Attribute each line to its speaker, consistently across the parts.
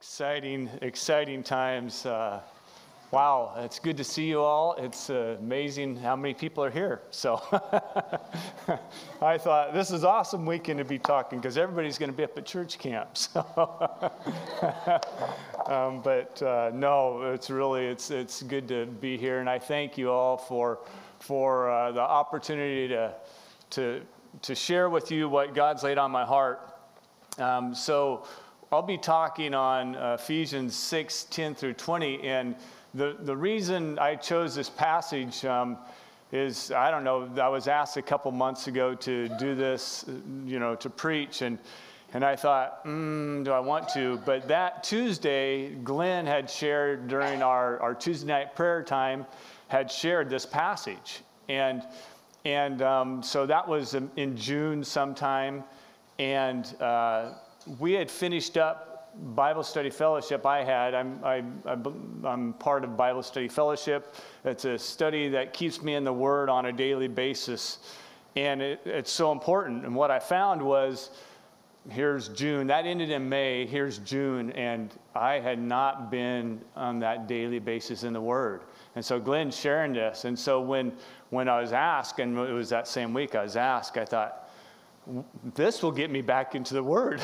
Speaker 1: Exciting, exciting times. Uh, wow, it's good to see you all. It's uh, amazing how many people are here. So I thought this is awesome weekend to be talking because everybody's going to be up at church camp. So um, but uh, no, it's really it's it's good to be here, and I thank you all for for uh, the opportunity to to to share with you what God's laid on my heart. Um, so I'll be talking on uh, Ephesians 6 10 through 20. And the, the reason I chose this passage um, is I don't know, I was asked a couple months ago to do this, you know, to preach. And, and I thought, mm, do I want to? But that Tuesday, Glenn had shared during our, our Tuesday night prayer time, had shared this passage. And, and um, so that was in June sometime. And uh, we had finished up Bible study fellowship I had. I'm, I, am part of Bible study fellowship. It's a study that keeps me in the Word on a daily basis. And it, it's so important. And what I found was here's June. That ended in May. Here's June. And I had not been on that daily basis in the Word. And so Glenn's sharing this. And so when, when I was asked, and it was that same week I was asked, I thought, this will get me back into the Word.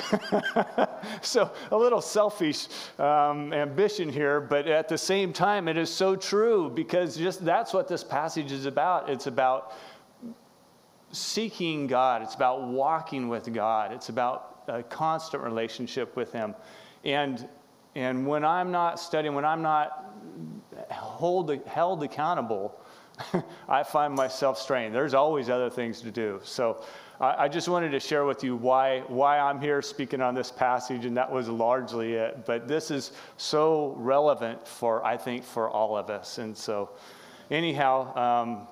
Speaker 1: so, a little selfish um, ambition here, but at the same time, it is so true because just that's what this passage is about. It's about seeking God, it's about walking with God, it's about a constant relationship with Him. And, and when I'm not studying, when I'm not hold, held accountable, I find myself strained. There's always other things to do. So, I just wanted to share with you why, why I'm here speaking on this passage, and that was largely it. But this is so relevant for, I think, for all of us. And so, anyhow, um,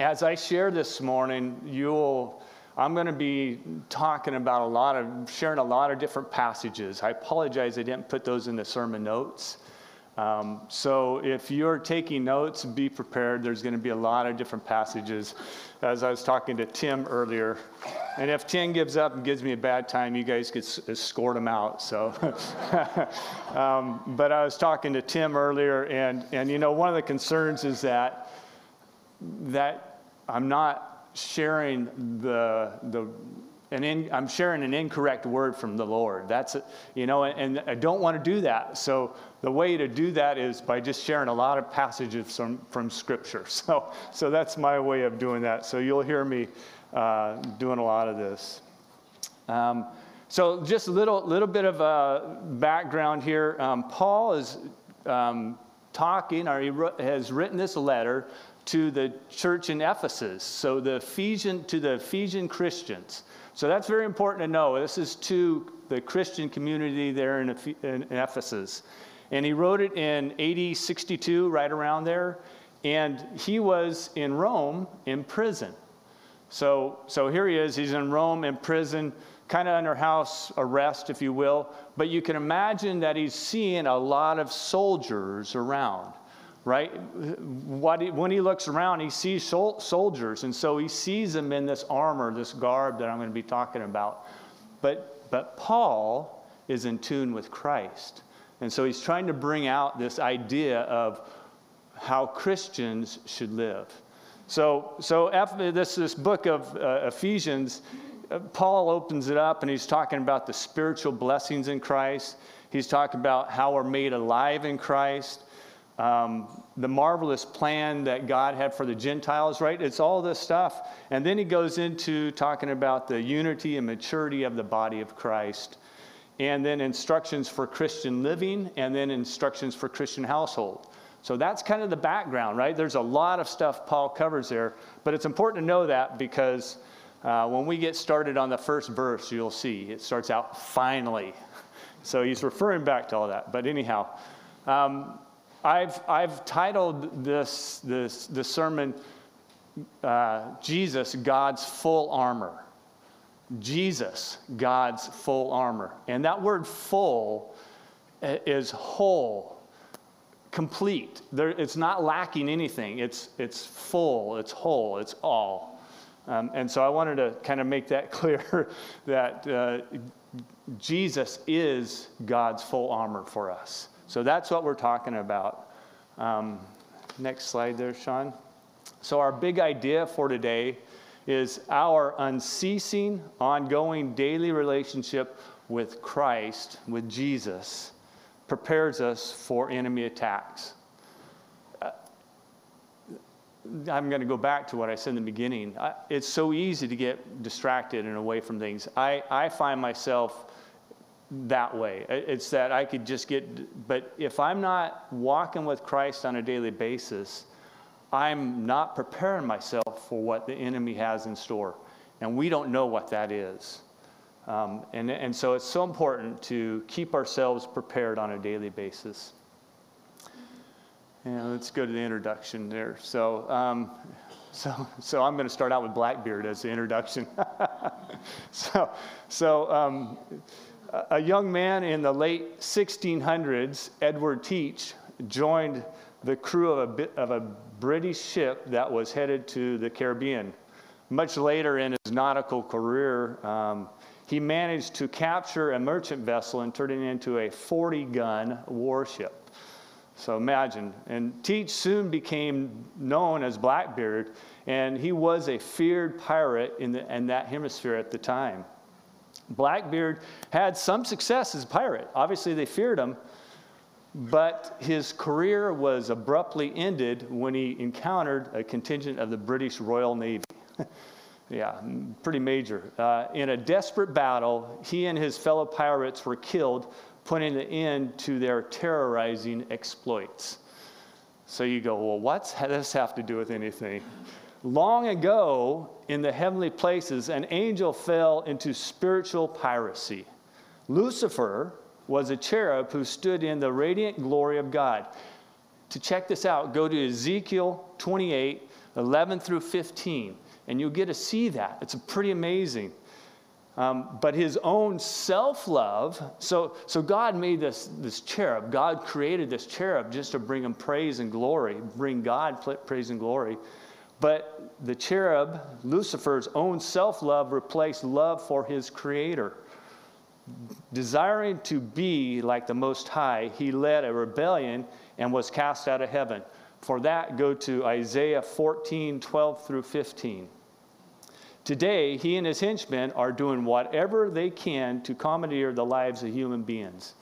Speaker 1: as I share this morning, you'll. I'm going to be talking about a lot of, sharing a lot of different passages. I apologize I didn't put those in the sermon notes. Um, so if you're taking notes, be prepared. There's going to be a lot of different passages. As I was talking to Tim earlier, and if Tim gives up and gives me a bad time, you guys could escort him out. So, um, but I was talking to Tim earlier, and and you know one of the concerns is that that I'm not sharing the the an in, I'm sharing an incorrect word from the Lord. That's, you know, and, and, I don't want to do that. So the way to do that is by just sharing a lot of passages from, from Scripture. So, so that's my way of doing that. So you'll hear me uh, doing a lot of this. Um, so just a little, little bit of a background here. Um, Paul is um, talking, or he has written this letter to the church in Ephesus. So the Ephesian, to the Ephesian Christians. So that's very important to know. This is to the Christian community there in, Ephesus. And he wrote it in AD 62, right around there. And he was in Rome in prison. So, so here he is. He's in Rome in prison, kind of under house arrest, if you will. But you can imagine that he's seeing a lot of soldiers around right? He, when he looks around, he sees sol- soldiers, and so he sees them in this armor, this garb that I'm going to be talking about. But, but Paul is in tune with Christ. And so he's trying to bring out this idea of how Christians should live. So, so after this, this book of uh, Ephesians, uh, Paul opens it up and he's talking about the spiritual blessings in Christ. He's talking about how we're made alive in Christ um, the marvelous plan that God had for the Gentiles, right? It's all this stuff. And then he goes into talking about the unity and maturity of the body of Christ, and then instructions for Christian living, and then instructions for Christian household. So that's kind of the background, right? There's a lot of stuff Paul covers there, but it's important to know that because uh, when we get started on the first verse, you'll see it starts out finally. So he's referring back to all that. But anyhow, um, I've, I've titled this, this, this sermon, uh, Jesus, God's Full Armor. Jesus, God's full armor. And that word full is whole, complete. There, it's not lacking anything. It's, it's full, it's whole, it's all. Um, and so I wanted to kind of make that clear that uh, Jesus is God's full armor for us. So that's what we're talking about. Um, next slide there, Sean. So, our big idea for today is our unceasing, ongoing daily relationship with Christ, with Jesus, prepares us for enemy attacks. Uh, I'm going to go back to what I said in the beginning. It's so easy to get distracted and away from things. I, I find myself that way. It's that I could just get, but if I'm not walking with Christ on a daily basis, I'm not preparing myself for what the enemy has in store. And we don't know what that is. Um, and, and so it's so important to keep ourselves prepared on a daily basis. Yeah, let's go to the introduction there. So, um, so, so I'm going to start out with Blackbeard as the introduction. so, so um, a young man in the late 1600s, Edward Teach, joined the crew of a, of a British ship that was headed to the Caribbean. Much later in his nautical career, um, he managed to capture a merchant vessel and turn it into a 40 gun warship. So imagine. And Teach soon became known as Blackbeard, and he was a feared pirate in, the, in that hemisphere at the time. Blackbeard had some success as a pirate. Obviously, they feared him, but his career was abruptly ended when he encountered a contingent of the British Royal Navy. yeah, pretty major. Uh, in a desperate battle, he and his fellow pirates were killed, putting an end to their terrorizing exploits. So you go, well, what's this have to do with anything? Long ago, in the heavenly places, an angel fell into spiritual piracy. Lucifer was a cherub who stood in the radiant glory of God. To check this out, go to Ezekiel 28 11 through 15, and you'll get to see that. It's pretty amazing. Um, but his own self love, so, so God made this, this cherub. God created this cherub just to bring him praise and glory, bring God praise and glory. But the cherub, Lucifer's own self love, replaced love for his creator. Desiring to be like the Most High, he led a rebellion and was cast out of heaven. For that, go to Isaiah 14 12 through 15. Today, he and his henchmen are doing whatever they can to commandeer the lives of human beings.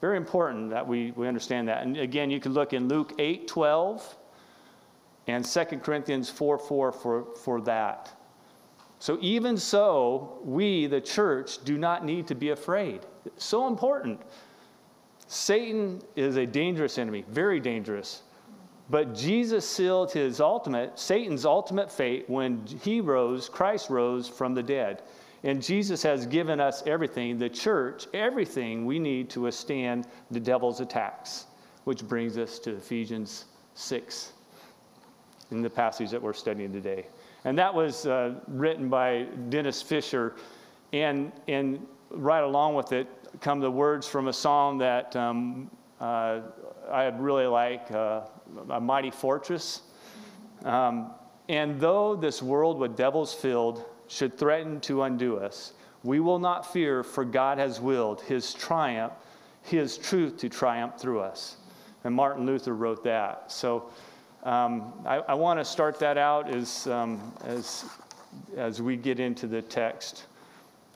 Speaker 1: Very important that we, we understand that. And again, you can look in Luke 8 12 and 2 Corinthians 4 4 for, for that. So, even so, we, the church, do not need to be afraid. It's so important. Satan is a dangerous enemy, very dangerous. But Jesus sealed his ultimate, Satan's ultimate fate when he rose, Christ rose from the dead. And Jesus has given us everything, the church, everything we need to withstand the devil's attacks. Which brings us to Ephesians 6 in the passage that we're studying today. And that was uh, written by Dennis Fisher. And, and right along with it come the words from a song that um, uh, I really like, uh, A Mighty Fortress. Um, and though this world with devils filled should threaten to undo us, we will not fear, for God has willed his triumph, his truth to triumph through us. And Martin Luther wrote that. So um, I, I want to start that out as, um, as, as we get into the text.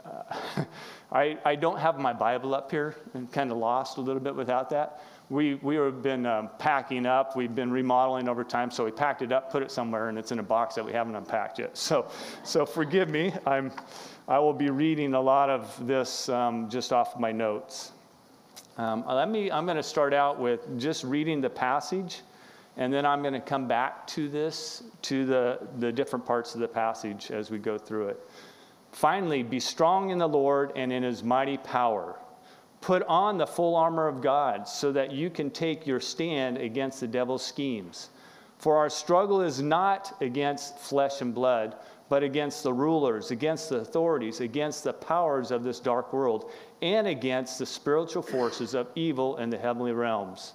Speaker 1: Uh, I, I don't have my Bible up here. I'm kind of lost a little bit without that. We, we have been um, packing up. We've been remodeling over time, so we packed it up, put it somewhere, and it's in a box that we haven't unpacked yet. So, so forgive me. I'm, I will be reading a lot of this um, just off my notes. Um, let me, I'm going to start out with just reading the passage and then I'm going to come back to this, to the, the different parts of the passage as we go through it. Finally, be strong in the Lord and in his mighty power. Put on the full armor of God so that you can take your stand against the devil's schemes. For our struggle is not against flesh and blood, but against the rulers, against the authorities, against the powers of this dark world, and against the spiritual forces of evil in the heavenly realms.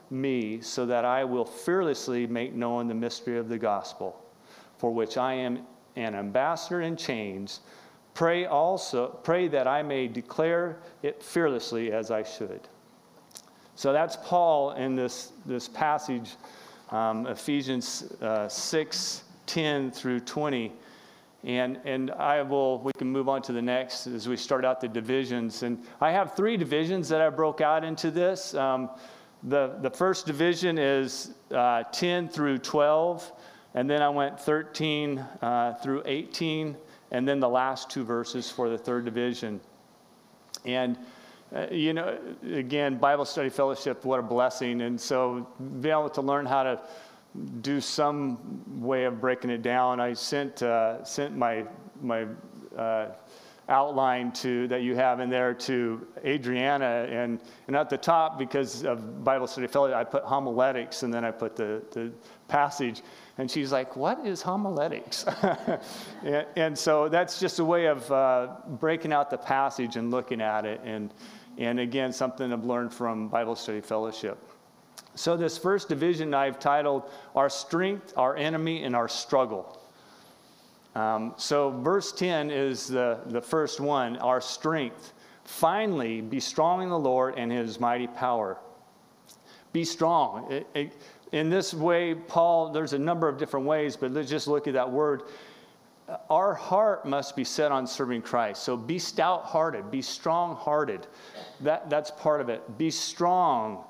Speaker 1: me so that I will fearlessly make known the mystery of the gospel, for which I am an ambassador in chains. Pray also, pray that I may declare it fearlessly as I should. So that's Paul in this, this passage, um, Ephesians uh, 6 10 through 20. And, and I will, we can move on to the next as we start out the divisions. And I have three divisions that I broke out into this. Um, the, the first division is uh, 10 through 12, and then I went 13 uh, through 18, and then the last two verses for the third division. And, uh, you know, again, Bible Study Fellowship, what a blessing. And so being able to learn how to do some way of breaking it down, I sent, uh, sent my, my uh, outline to that you have in there to Adriana. And, and at the top because of Bible study fellowship I put homiletics and then I put the, the passage. And she's like what is homiletics? And, and, so that's just a way of uh, breaking out the passage and looking at it. And and again something I've learned from Bible study fellowship. So this first division I've titled our strength our enemy and our struggle um, so, verse 10 is the, the first one our strength. Finally, be strong in the Lord and his mighty power. Be strong. It, it, in this way, Paul, there's a number of different ways, but let's just look at that word. Our heart must be set on serving Christ. So be stout hearted, be strong hearted. That, that's part of it. Be strong.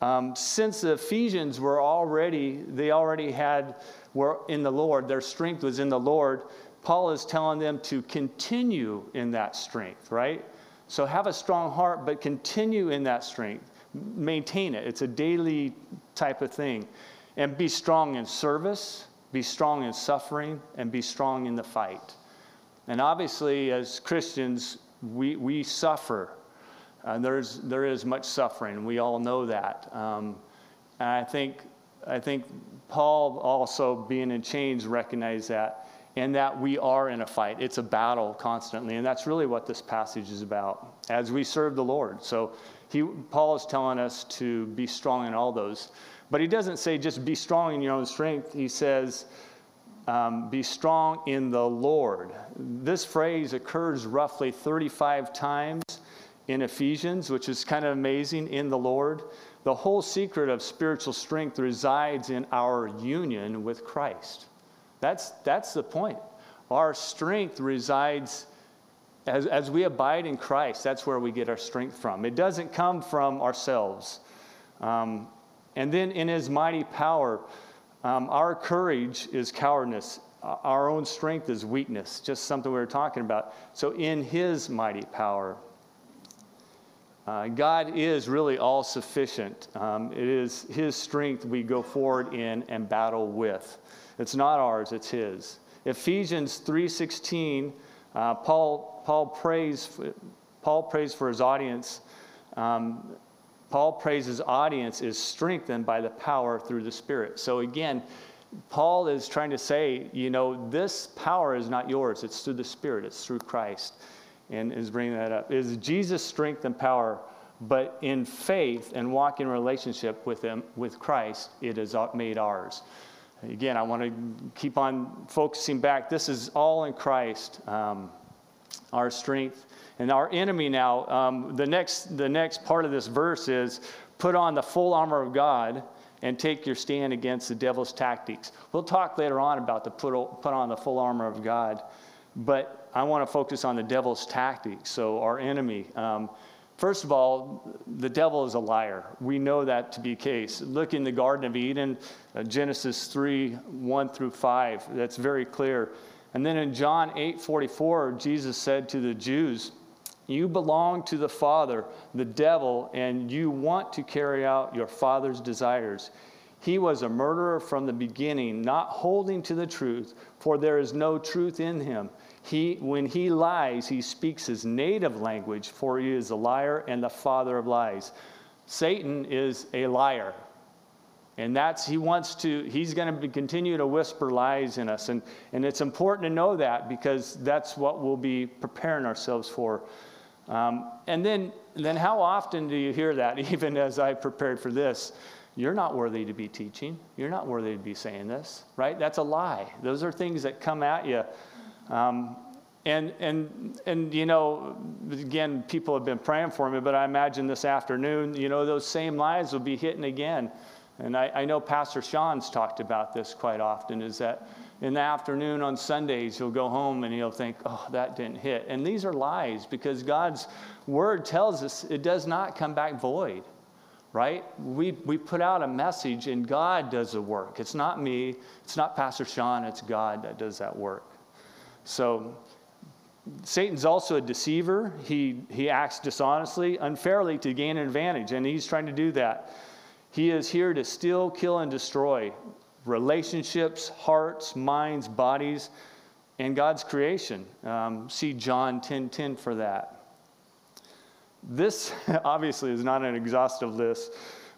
Speaker 1: Um, since the Ephesians were already, they already had were in the Lord, their strength was in the Lord, Paul is telling them to continue in that strength, right? So have a strong heart, but continue in that strength. Maintain it. It's a daily type of thing. And be strong in service, be strong in suffering, and be strong in the fight. And obviously, as Christians, we, we suffer. Uh, there's, there is much suffering. We all know that. Um, and I think, I think Paul also, being in chains, recognized that, and that we are in a fight. It's a battle constantly, and that's really what this passage is about as we serve the Lord. So, he, Paul is telling us to be strong in all those. But he doesn't say just be strong in your own strength. He says, um, be strong in the Lord. This phrase occurs roughly 35 times in Ephesians, which is kind of amazing in the Lord. The whole secret of spiritual strength resides in our union with Christ. That's, that's the point. Our strength resides as, as we abide in Christ. That's where we get our strength from. It doesn't come from ourselves. Um, and then in His mighty power, um, our courage is cowardice. Our own strength is weakness, just something we were talking about. So, in His mighty power, uh, God is really all sufficient. Um, it is His strength we go forward in and battle with. It's not ours; it's His. Ephesians three sixteen. Uh, Paul Paul prays Paul prays for his audience. Um, Paul prays his audience is strengthened by the power through the Spirit. So again, Paul is trying to say, you know, this power is not yours; it's through the Spirit. It's through Christ and is bringing that up is Jesus' strength and power, but in faith and walking relationship with Him, with Christ, it is made ours. Again, I want to keep on focusing back. This is all in Christ, um, our strength. And our enemy now, um, the, next, the next part of this verse is put on the full armor of God and take your stand against the devil's tactics. We'll talk later on about the put, put on the full armor of God. But I want to focus on the devil's tactics, so our enemy. Um, First of all, the devil is a liar. We know that to be the case. Look in the Garden of Eden, uh, Genesis 3 1 through 5. That's very clear. And then in John 8 44, Jesus said to the Jews, You belong to the Father, the devil, and you want to carry out your father's desires. He was a murderer from the beginning, not holding to the truth, for there is no truth in him. He, when he lies, he speaks his native language, for he is a liar and the father of lies. Satan is a liar. And that's, he wants to, he's going to continue to whisper lies in us. And, and it's important to know that because that's what we'll be preparing ourselves for. Um, and then, then, how often do you hear that, even as I prepared for this? You're not worthy to be teaching. You're not worthy to be saying this, right? That's a lie. Those are things that come at you um, and, and, and, you know, again, people have been praying for me, but I imagine this afternoon, you know, those same lies will be hitting again. And I, I know Pastor Sean's talked about this quite often is that in the afternoon on Sundays, he'll go home and he'll think, oh, that didn't hit. And these are lies because God's word tells us it does not come back void, right? We, we put out a message and God does the work. It's not me, it's not Pastor Sean, it's God that does that work. So Satan's also a deceiver. He, he acts dishonestly, unfairly to gain an advantage, and he's trying to do that. He is here to steal, kill, and destroy relationships, hearts, minds, bodies, and God's creation. Um, see John 10 10 for that. This obviously is not an exhaustive list,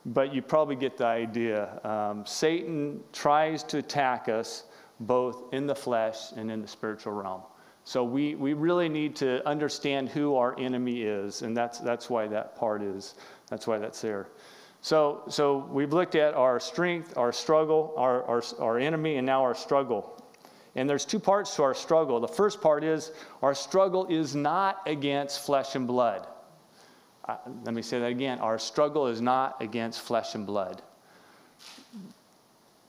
Speaker 1: but you probably get the idea. Um, Satan tries to attack us both in the flesh and in the spiritual realm. So we, we really need to understand who our enemy is, and that's, that's why that part is, that's why that's there. So, so we've looked at our strength, our struggle, our, our, our enemy, and now our struggle. And there's two parts to our struggle. The first part is our struggle is not against flesh and blood. Uh, let me say that again. Our struggle is not against flesh and blood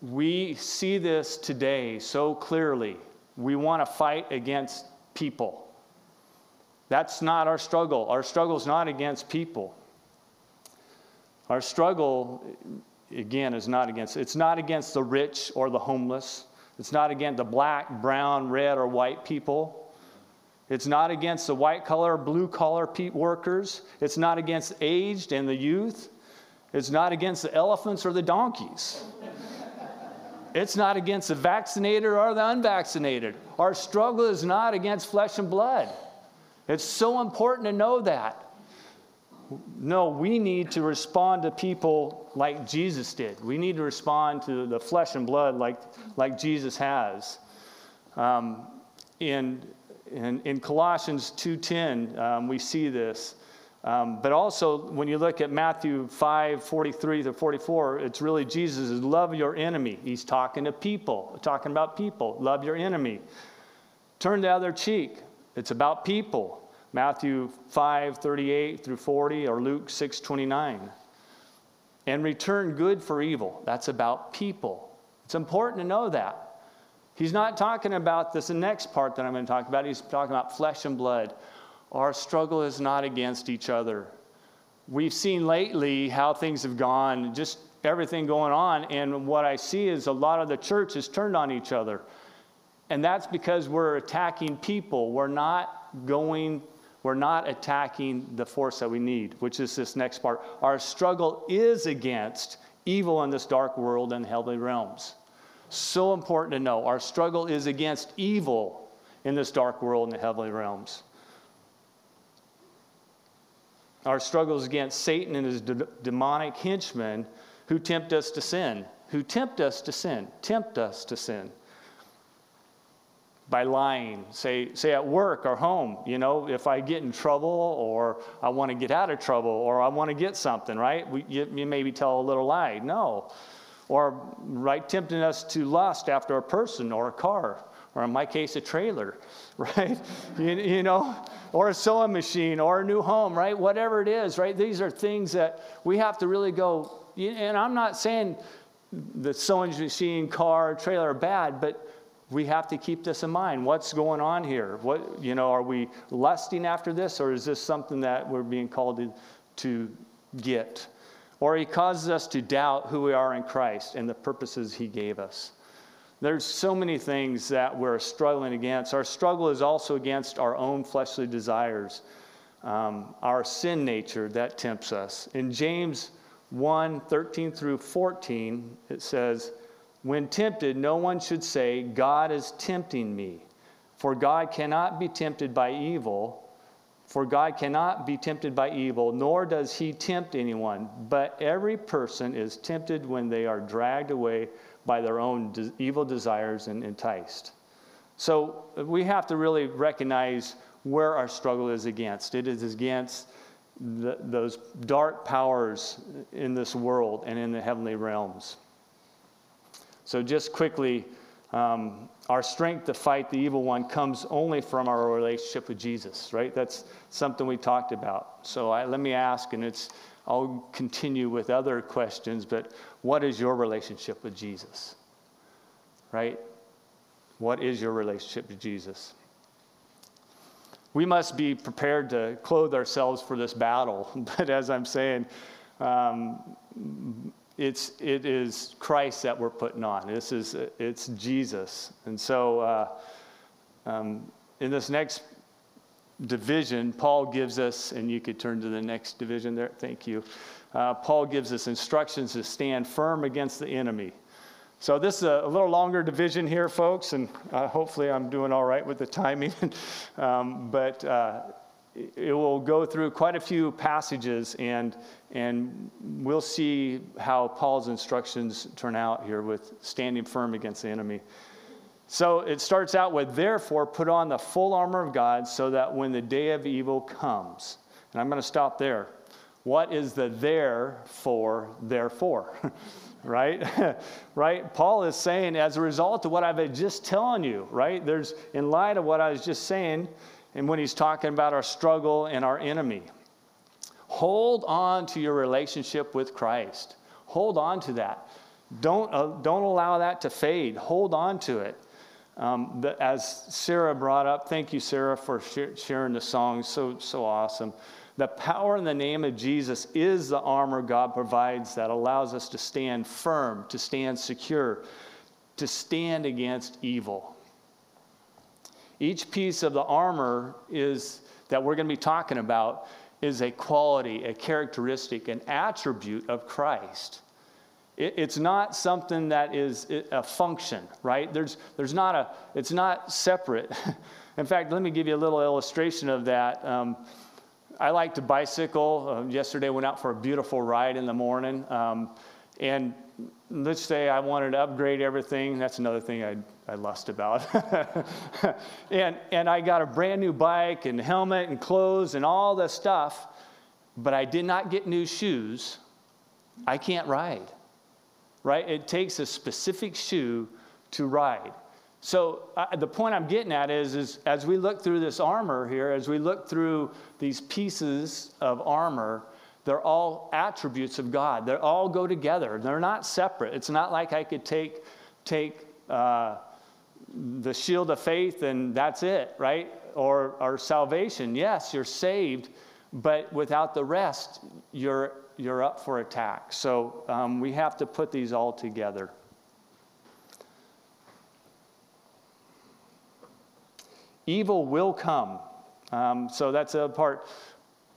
Speaker 1: we see this today so clearly. We want to fight against people. That's not our struggle. Our struggle is not against people. Our struggle, again, is not against, it's not against the rich or the homeless. It's not against the black, brown, red, or white people. It's not against the white collar, blue collar peat workers. It's not against aged and the youth. It's not against the elephants or the donkeys. It's not against the vaccinated or the unvaccinated. Our struggle is not against flesh and blood. It's so important to know that. No, we need to respond to people like Jesus did. We need to respond to the flesh and blood like, like Jesus has. Um, in, in, in Colossians 2.10, um, we see this. Um, but also, when you look at Matthew 5 43 to 44, it's really Jesus is love your enemy. He's talking to people, talking about people. Love your enemy. Turn the other cheek. It's about people. Matthew 5 38 through 40 or Luke 6 29. And return good for evil. That's about people. It's important to know that. He's not talking about this the next part that I'm going to talk about. He's talking about flesh and blood. Our struggle is not against each other. We've seen lately how things have gone, just everything going on, and what I see is a lot of the church has turned on each other. And that's because we're attacking people. We're not going, we're not attacking the force that we need, which is this next part. Our struggle is against evil in this dark world and heavenly realms. So important to know. Our struggle is against evil in this dark world and the heavenly realms. Our struggles against Satan and his de- demonic henchmen who tempt us to sin, who tempt us to sin, tempt us to sin by lying, say, say at work or home, you know, if I get in trouble or I want to get out of trouble or I want to get something, right? We, you, you maybe tell a little lie. No. Or, right, tempting us to lust after a person or a car, or in my case, a trailer, right? you, you know, or a sewing machine or a new home, right? Whatever it is, right? These are things that we have to really go. And I'm not saying the sewing machine, car, trailer are bad, but we have to keep this in mind. What's going on here? What, you know, are we lusting after this, or is this something that we're being called to, to get? Or he causes us to doubt who we are in Christ and the purposes he gave us. There's so many things that we're struggling against. Our struggle is also against our own fleshly desires, um, our sin nature that tempts us. In James 1 13 through 14, it says, When tempted, no one should say, God is tempting me. For God cannot be tempted by evil. For God cannot be tempted by evil, nor does he tempt anyone. But every person is tempted when they are dragged away by their own de- evil desires and enticed. So we have to really recognize where our struggle is against. It is against the, those dark powers in this world and in the heavenly realms. So, just quickly, um, our strength to fight the evil one comes only from our relationship with Jesus, right? That's something we talked about. So, I, let me ask, and it's I'll continue with other questions, but what is your relationship with Jesus? Right? What is your relationship with Jesus? We must be prepared to clothe ourselves for this battle, but as I'm saying, um, it's it is Christ that we're putting on. This is it's Jesus, and so uh, um, in this next division, Paul gives us, and you could turn to the next division there, thank you. Uh, Paul gives us instructions to stand firm against the enemy. So, this is a, a little longer division here, folks, and uh, hopefully I'm doing all right with the timing. um, but uh, it will go through quite a few passages, and, and we'll see how Paul's instructions turn out here with standing firm against the enemy. So it starts out with, therefore, put on the full armor of God so that when the day of evil comes. And I'm going to stop there. What is the there for, therefore? right? right? Paul is saying, as a result of what I've been just telling you, right? There's, in light of what I was just saying, and when he's talking about our struggle and our enemy, hold on to your relationship with Christ. Hold on to that. Don't, uh, don't allow that to fade. Hold on to it. Um, the, as Sarah brought up, thank you, Sarah, for sh- sharing the song. So, so awesome. The power in the name of Jesus is the armor God provides that allows us to stand firm, to stand secure, to stand against evil. Each piece of the armor is that we're going to be talking about is a quality, a characteristic, an attribute of Christ. It, it's not something that is a function, right? There's, there's not a, it's not separate. In fact, let me give you a little illustration of that. Um, I like to bicycle. Uh, yesterday, went out for a beautiful ride in the morning. Um, and let's say I wanted to upgrade everything. That's another thing I, I lust about. and, and I got a brand new bike and helmet and clothes and all this stuff, but I did not get new shoes. I can't ride right? It takes a specific shoe to ride. So uh, the point I'm getting at is, is as we look through this armor here, as we look through these pieces of armor, they're all attributes of God. They all go together. They're not separate. It's not like I could take take uh, the shield of faith and that's it, right? Or or salvation. Yes, you're saved, but without the rest, you're you're up for attack. So um, we have to put these all together. Evil will come. Um, so that's a part.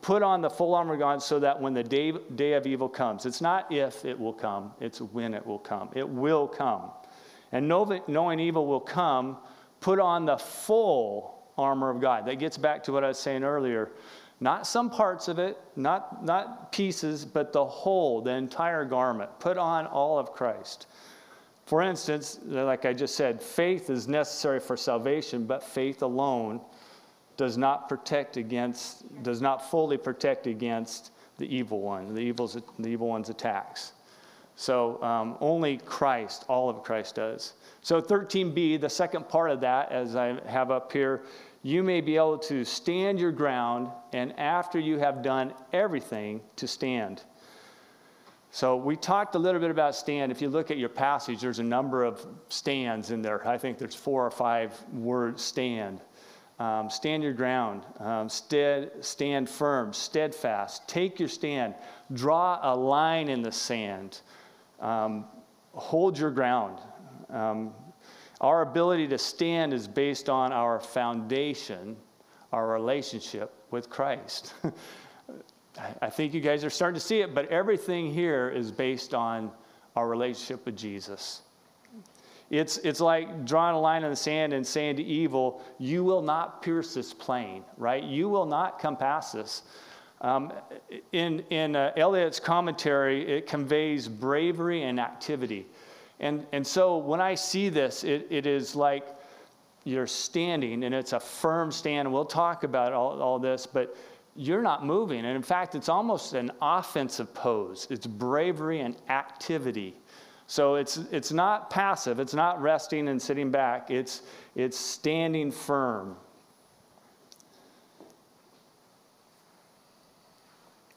Speaker 1: Put on the full armor of God so that when the day, day of evil comes, it's not if it will come, it's when it will come. It will come. And knowing evil will come, put on the full armor of God. That gets back to what I was saying earlier. Not some parts of it, not, not pieces, but the whole, the entire garment. Put on all of Christ. For instance, like I just said, faith is necessary for salvation, but faith alone does not protect against, does not fully protect against the evil one, the, evil's, the evil one's attacks. So um, only Christ, all of Christ does. So 13b, the second part of that, as I have up here, you may be able to stand your ground, and after you have done everything, to stand. So we talked a little bit about stand. If you look at your passage, there's a number of stands in there. I think there's four or five words stand. Um, stand your ground, um, stead, stand firm, steadfast, take your stand, draw a line in the sand, um, hold your ground. Um, our ability to stand is based on our foundation, our relationship with Christ. I think you guys are starting to see it, but everything here is based on our relationship with Jesus. It's, it's like drawing a line in the sand and saying to evil, You will not pierce this plane, right? You will not come past this. Um, in in uh, Ellicott's commentary, it conveys bravery and activity. And, and so when I see this, it, it is like you're standing and it's a firm stand. And we'll talk about all, all this, but you're not moving. And in fact, it's almost an offensive pose. It's bravery and activity. So it's, it's not passive, it's not resting and sitting back, it's, it's standing firm.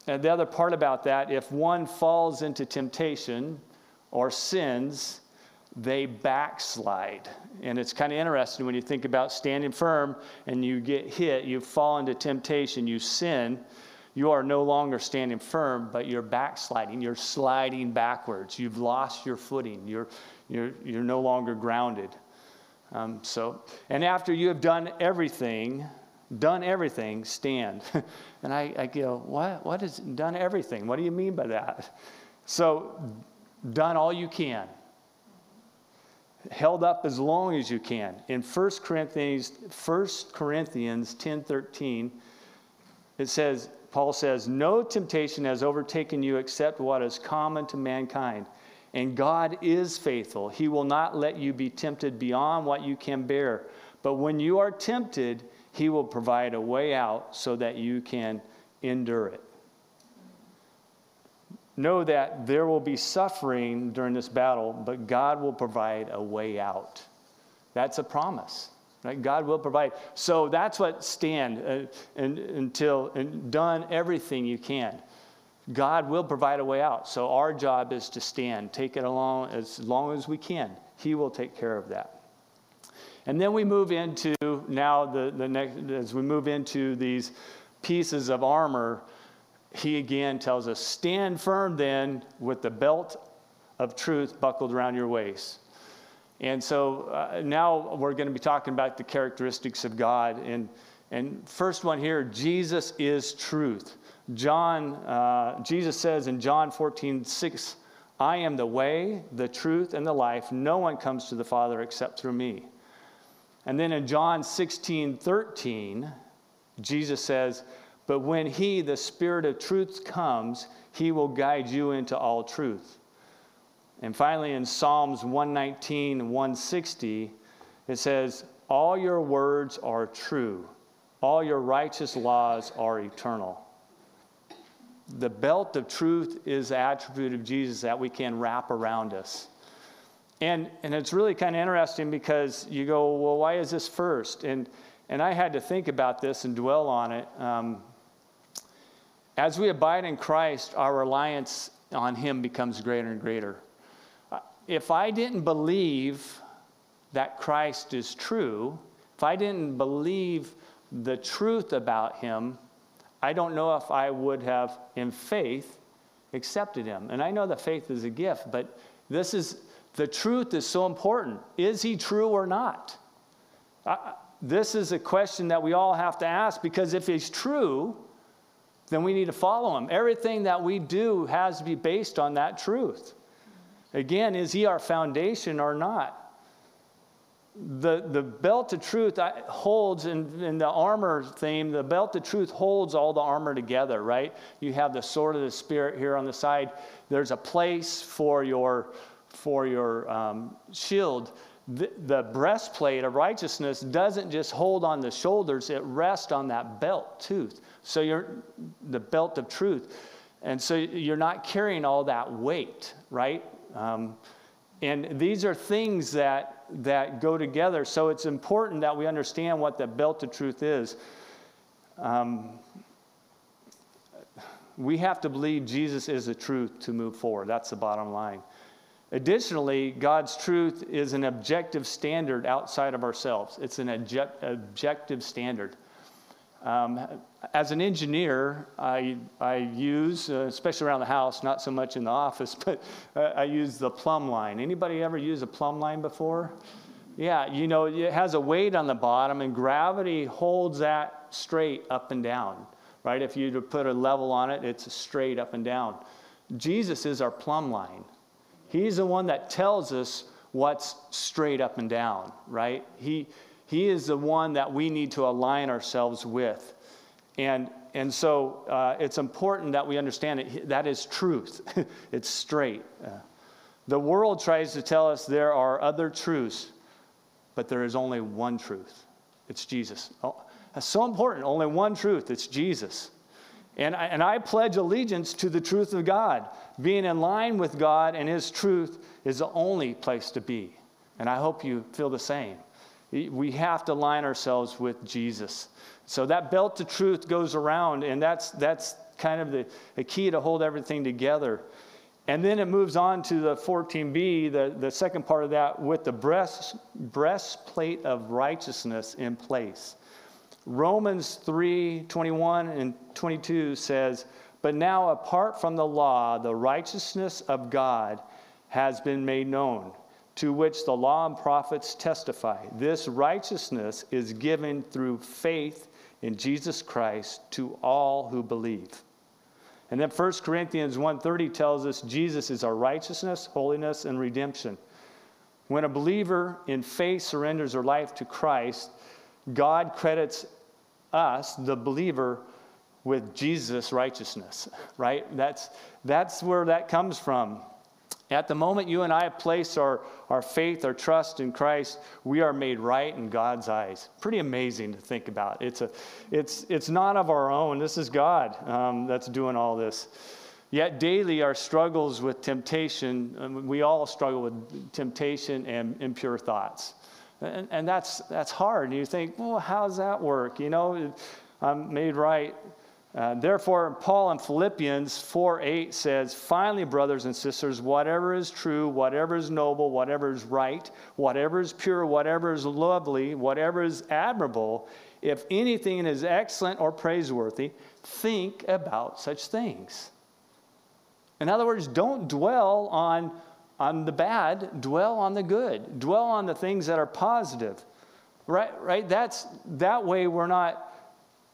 Speaker 1: And the other part about that, if one falls into temptation or sins, they backslide. And it's kind of interesting when you think about standing firm and you get hit, you fall into temptation, you sin, you are no longer standing firm, but you're backsliding. You're sliding backwards. You've lost your footing. You're, you're, you're no longer grounded. Um, so, and after you have done everything, done everything, stand. and I, I go, what? What is done everything? What do you mean by that? So, done all you can held up as long as you can. In 1 Corinthians, 1 Corinthians 10 13, it says, Paul says, No temptation has overtaken you except what is common to mankind. And God is faithful. He will not let you be tempted beyond what you can bear. But when you are tempted, He will provide a way out so that you can endure it know that there will be suffering during this battle, but God will provide a way out. That's a promise. Right? God will provide. So that's what stand uh, and, until and done everything you can. God will provide a way out. So our job is to stand, take it along as long as we can. He will take care of that. And then we move into now the, the next as we move into these pieces of armor he again tells us stand firm then with the belt of truth buckled around your waist. And so uh, now we're going to be talking about the characteristics of God. And, and first one here Jesus is truth. John, uh, Jesus says in John 14, 6, I am the way, the truth, and the life. No one comes to the Father except through me. And then in John 16, 13, Jesus says, but when He, the Spirit of truth, comes, He will guide you into all truth. And finally, in Psalms 119, 160, it says, All your words are true, all your righteous laws are eternal. The belt of truth is the attribute of Jesus that we can wrap around us. And, and it's really kind of interesting because you go, well, why is this first? And, and I had to think about this and dwell on it. Um, as we abide in Christ, our reliance on Him becomes greater and greater. Uh, if I didn't believe that Christ is true, if I didn't believe the truth about Him, I don't know if I would have, in faith, accepted Him. And I know that faith is a gift, but this is the truth is so important. Is He true or not? Uh, this is a question that we all have to ask because if He's true, then we need to follow him. Everything that we do has to be based on that truth. Again, is he our foundation or not? The, the belt of truth holds in, in the armor theme, the belt of truth holds all the armor together, right? You have the sword of the Spirit here on the side. There's a place for your, for your um, shield. The, the breastplate of righteousness doesn't just hold on the shoulders, it rests on that belt tooth. So you're the belt of truth. And so you're not carrying all that weight, right? Um, and these are things that, that go together. So it's important that we understand what the belt of truth is. Um, We have to believe Jesus is the truth to move forward. That's the bottom line. Additionally, God's truth is an objective standard outside of ourselves. It's an object, objective standard. Um, as an engineer, I, I use, uh, especially around the house, not so much in the office, but uh, I use the plumb line. Anybody ever use a plumb line before? Yeah, you know, it has a weight on the bottom, and gravity holds that straight up and down, right? If you put a level on it, it's straight up and down. Jesus is our plumb line. He's the one that tells us what's straight up and down, right? He, he is the one that we need to align ourselves with. And, and so uh, it's important that we understand it. That is truth, it's straight. Uh, the world tries to tell us there are other truths, but there is only one truth it's Jesus. Oh, that's so important. Only one truth it's Jesus. And I, and I pledge allegiance to the truth of God. Being in line with God and His truth is the only place to be. And I hope you feel the same. We have to line ourselves with Jesus. So that belt of truth goes around, and that's, that's kind of the, the key to hold everything together. And then it moves on to the 14b, the, the second part of that, with the breast, breastplate of righteousness in place. Romans 3 21 and 22 says, But now, apart from the law, the righteousness of God has been made known, to which the law and prophets testify. This righteousness is given through faith in Jesus Christ to all who believe. And then 1 Corinthians 1:30 tells us Jesus is our righteousness, holiness, and redemption. When a believer in faith surrenders their life to Christ, God credits us, the believer, with Jesus' righteousness, right? That's, that's where that comes from. At the moment you and I place our, our faith, our trust in Christ, we are made right in God's eyes. Pretty amazing to think about. It's, a, it's, it's not of our own. This is God um, that's doing all this. Yet daily, our struggles with temptation, um, we all struggle with temptation and impure thoughts. And, and that's, that's hard. And you think, well, how does that work? You know, I'm made right. Uh, therefore, Paul in Philippians 4 8 says, Finally, brothers and sisters, whatever is true, whatever is noble, whatever is right, whatever is pure, whatever is lovely, whatever is admirable, if anything is excellent or praiseworthy, think about such things. In other words, don't dwell on on the bad, dwell on the good. Dwell on the things that are positive. Right? Right? That's that way we're not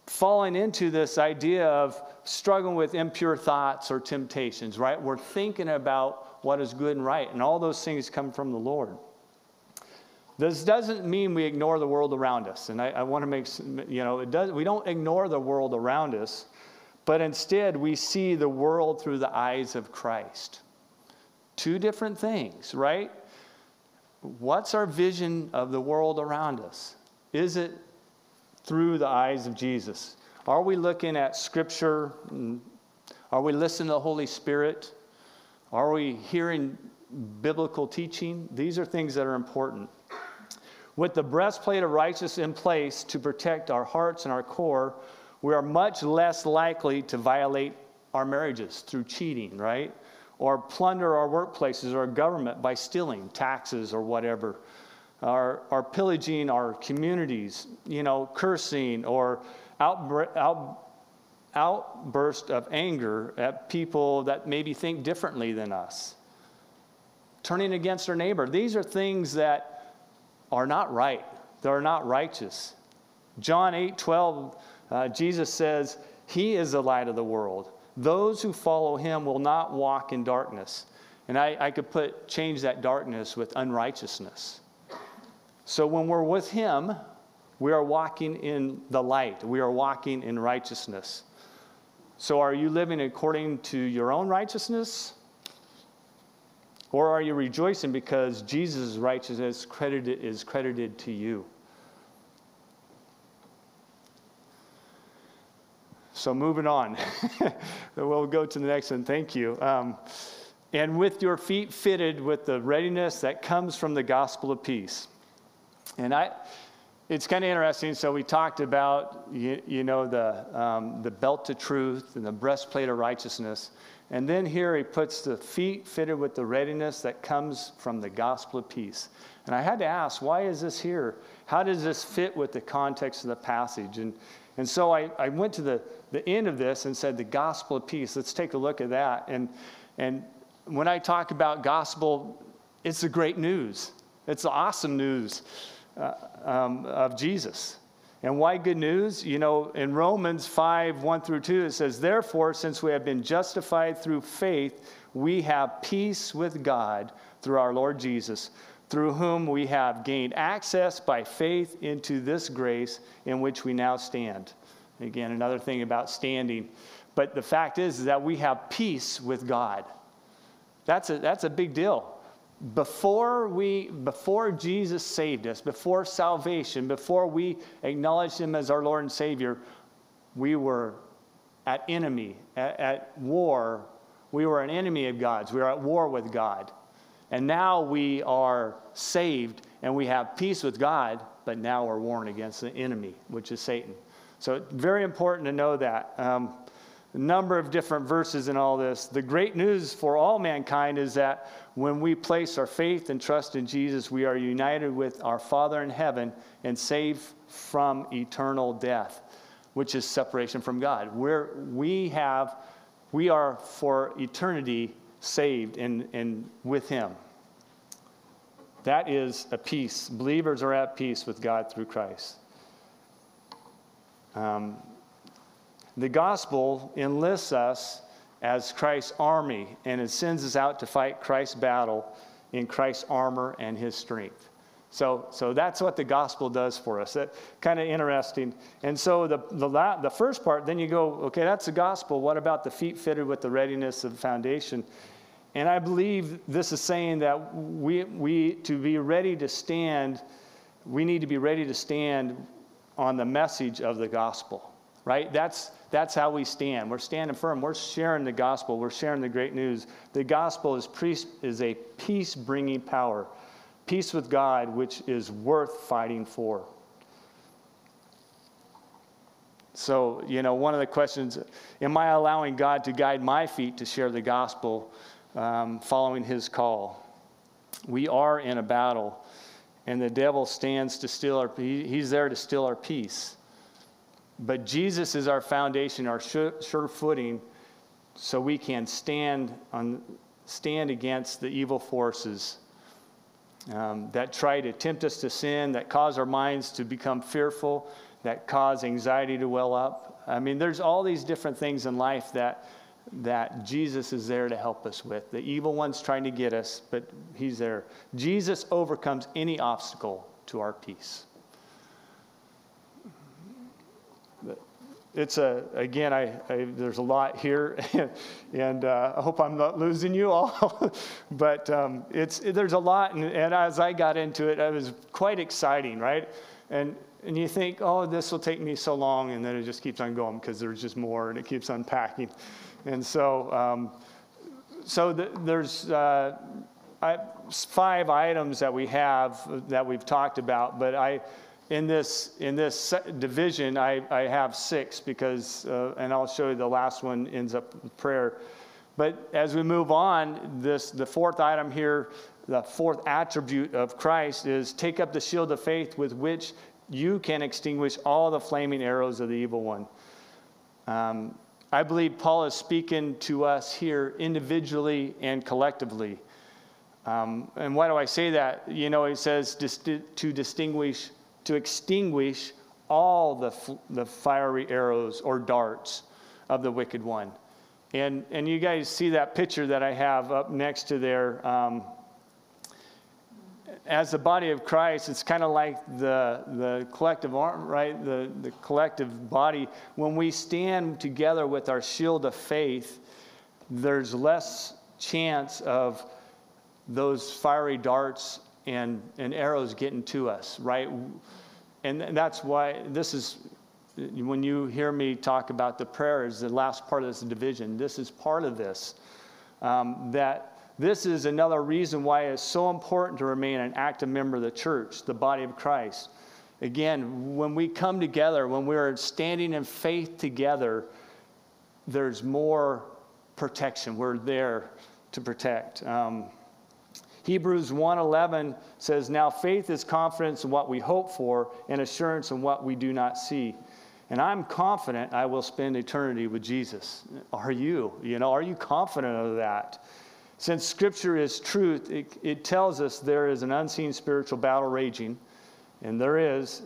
Speaker 1: falling into this idea of struggling with impure thoughts or temptations, right? We're thinking about what is good and right, and all those things come from the Lord. This doesn't mean we ignore the world around us, and I, I want to make you know it does. We don't ignore the world around us, but instead we see the world through the eyes of Christ. Two different things, right? What's our vision of the world around us? Is it through the eyes of Jesus? Are we looking at Scripture? Are we listening to the Holy Spirit? Are we hearing biblical teaching? These are things that are important. With the breastplate of righteousness in place to protect our hearts and our core, we are much less likely to violate our marriages through cheating, right? or plunder our workplaces or our government by stealing taxes or whatever, or, or pillaging our communities, you know, cursing or out, outburst of anger at people that maybe think differently than us, turning against our neighbor. These are things that are not right, they're not righteous. John 8 12, uh, Jesus says, He is the light of the world. Those who follow him will not walk in darkness. And I, I could put change that darkness with unrighteousness. So when we're with him, we are walking in the light. We are walking in righteousness. So are you living according to your own righteousness? Or are you rejoicing because Jesus' righteousness credited, is credited to you? So moving on. we'll go to the next one. Thank you. Um, and with your feet fitted with the readiness that comes from the gospel of peace. And I, it's kind of interesting. So we talked about, you, you know, the, um, the belt of truth and the breastplate of righteousness. And then here he puts the feet fitted with the readiness that comes from the gospel of peace. And I had to ask, why is this here? How does this fit with the context of the passage? And, and so I, I went to the, the end of this and said, the gospel of peace. Let's take a look at that. And, and when I talk about gospel, it's the great news, it's the awesome news uh, um, of Jesus. And why good news? You know, in Romans 5 1 through 2, it says, Therefore, since we have been justified through faith, we have peace with God through our Lord Jesus, through whom we have gained access by faith into this grace in which we now stand. Again, another thing about standing. But the fact is, is that we have peace with God. That's a, that's a big deal before we before jesus saved us before salvation before we acknowledged him as our lord and savior we were at enemy at, at, war. We were an enemy of god's. We were at war with god. And now we are saved and we have peace with god but now we're warring against the enemy which is satan. So very important to know that. Um, a number of different verses in all this. The great news for all mankind is that when we place our faith and trust in Jesus, we are united with our Father in heaven and saved from eternal death, which is separation from God. We're, we have, we are for eternity saved and, and with Him. That is a peace. Believers are at peace with God through Christ. Um, the gospel enlists us as Christ's army and it sends us out to fight Christ's battle in Christ's armor and his strength. So, so that's what the gospel does for us. That kind of interesting. And so the, the, the first part, then you go, okay, that's the gospel. What about the feet fitted with the readiness of the foundation? And I believe this is saying that we, we to be ready to stand, we need to be ready to stand on the message of the gospel, right? That's, that's how we stand. We're standing firm. We're sharing the gospel. We're sharing the great news. The gospel is, pre- is a peace bringing power, peace with God, which is worth fighting for. So, you know, one of the questions am I allowing God to guide my feet to share the gospel um, following his call? We are in a battle, and the devil stands to steal our, he's there to steal our peace. But Jesus is our foundation, our sure, footing, so we can stand, on, stand against the evil forces um, that try to tempt us to sin, that cause our minds to become fearful, that cause anxiety to well up. I mean, there's all these different things in life that, that Jesus is there to help us with. The evil one's trying to get us, but he's there. Jesus overcomes any obstacle to our peace. It's a again I, I, there's a lot here and uh, i hope i'm not losing you all but um, it's it, there's a lot and, and, as i got into it it was quite exciting right? And and you think oh this will take me so long and then it just keeps on going because there's just more and it keeps unpacking. And so um, so the, there's uh, I, five items that we have that we've talked about but i in this in this division I, I have six because uh, and i'll show you the last one ends up with prayer. But as we move on this the fourth item here the fourth attribute of christ is take up the shield of faith with which you can extinguish all the flaming arrows of the evil one. Um, i believe paul is speaking to us here individually and collectively. Um, and why do i say that? You know he says to distinguish to extinguish all the, the fiery arrows or darts of the wicked one. And, and you guys see that picture that I have up next to there. Um, as the body of Christ, it's kind of like the, the collective arm, right? The, the collective body. When we stand together with our shield of faith, there's less chance of those fiery darts and, and arrows getting to us, right? And that's why this is, when you hear me talk about the prayers, the last part of this division, this is part of this. Um, that this is another reason why it's so important to remain an active member of the church, the body of Christ. again, when we come together, when we're standing in faith together, there's more protection. We're there to protect. Um, Hebrews 1:11 says, "Now faith is confidence in what we hope for and assurance in what we do not see." And I'm confident I will spend eternity with Jesus. Are you? You know, are you confident of that? Since Scripture is truth, it, it tells us there is an unseen spiritual battle raging, and there is.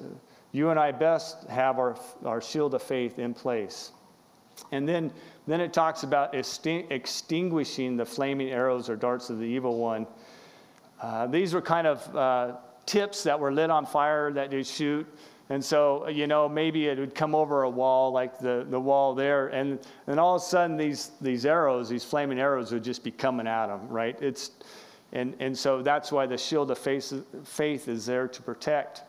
Speaker 1: You and I best have our, our shield of faith in place. And then, then it talks about extinguishing the flaming arrows or darts of the evil one. Uh, these were kind of uh, tips that were lit on fire that they shoot. And so, you know, maybe it would come over a wall like the, the wall there, and, and all of a sudden these, these arrows, these flaming arrows, would just be coming at them, right? It's, and, and so that's why the shield of faith, faith is there to protect.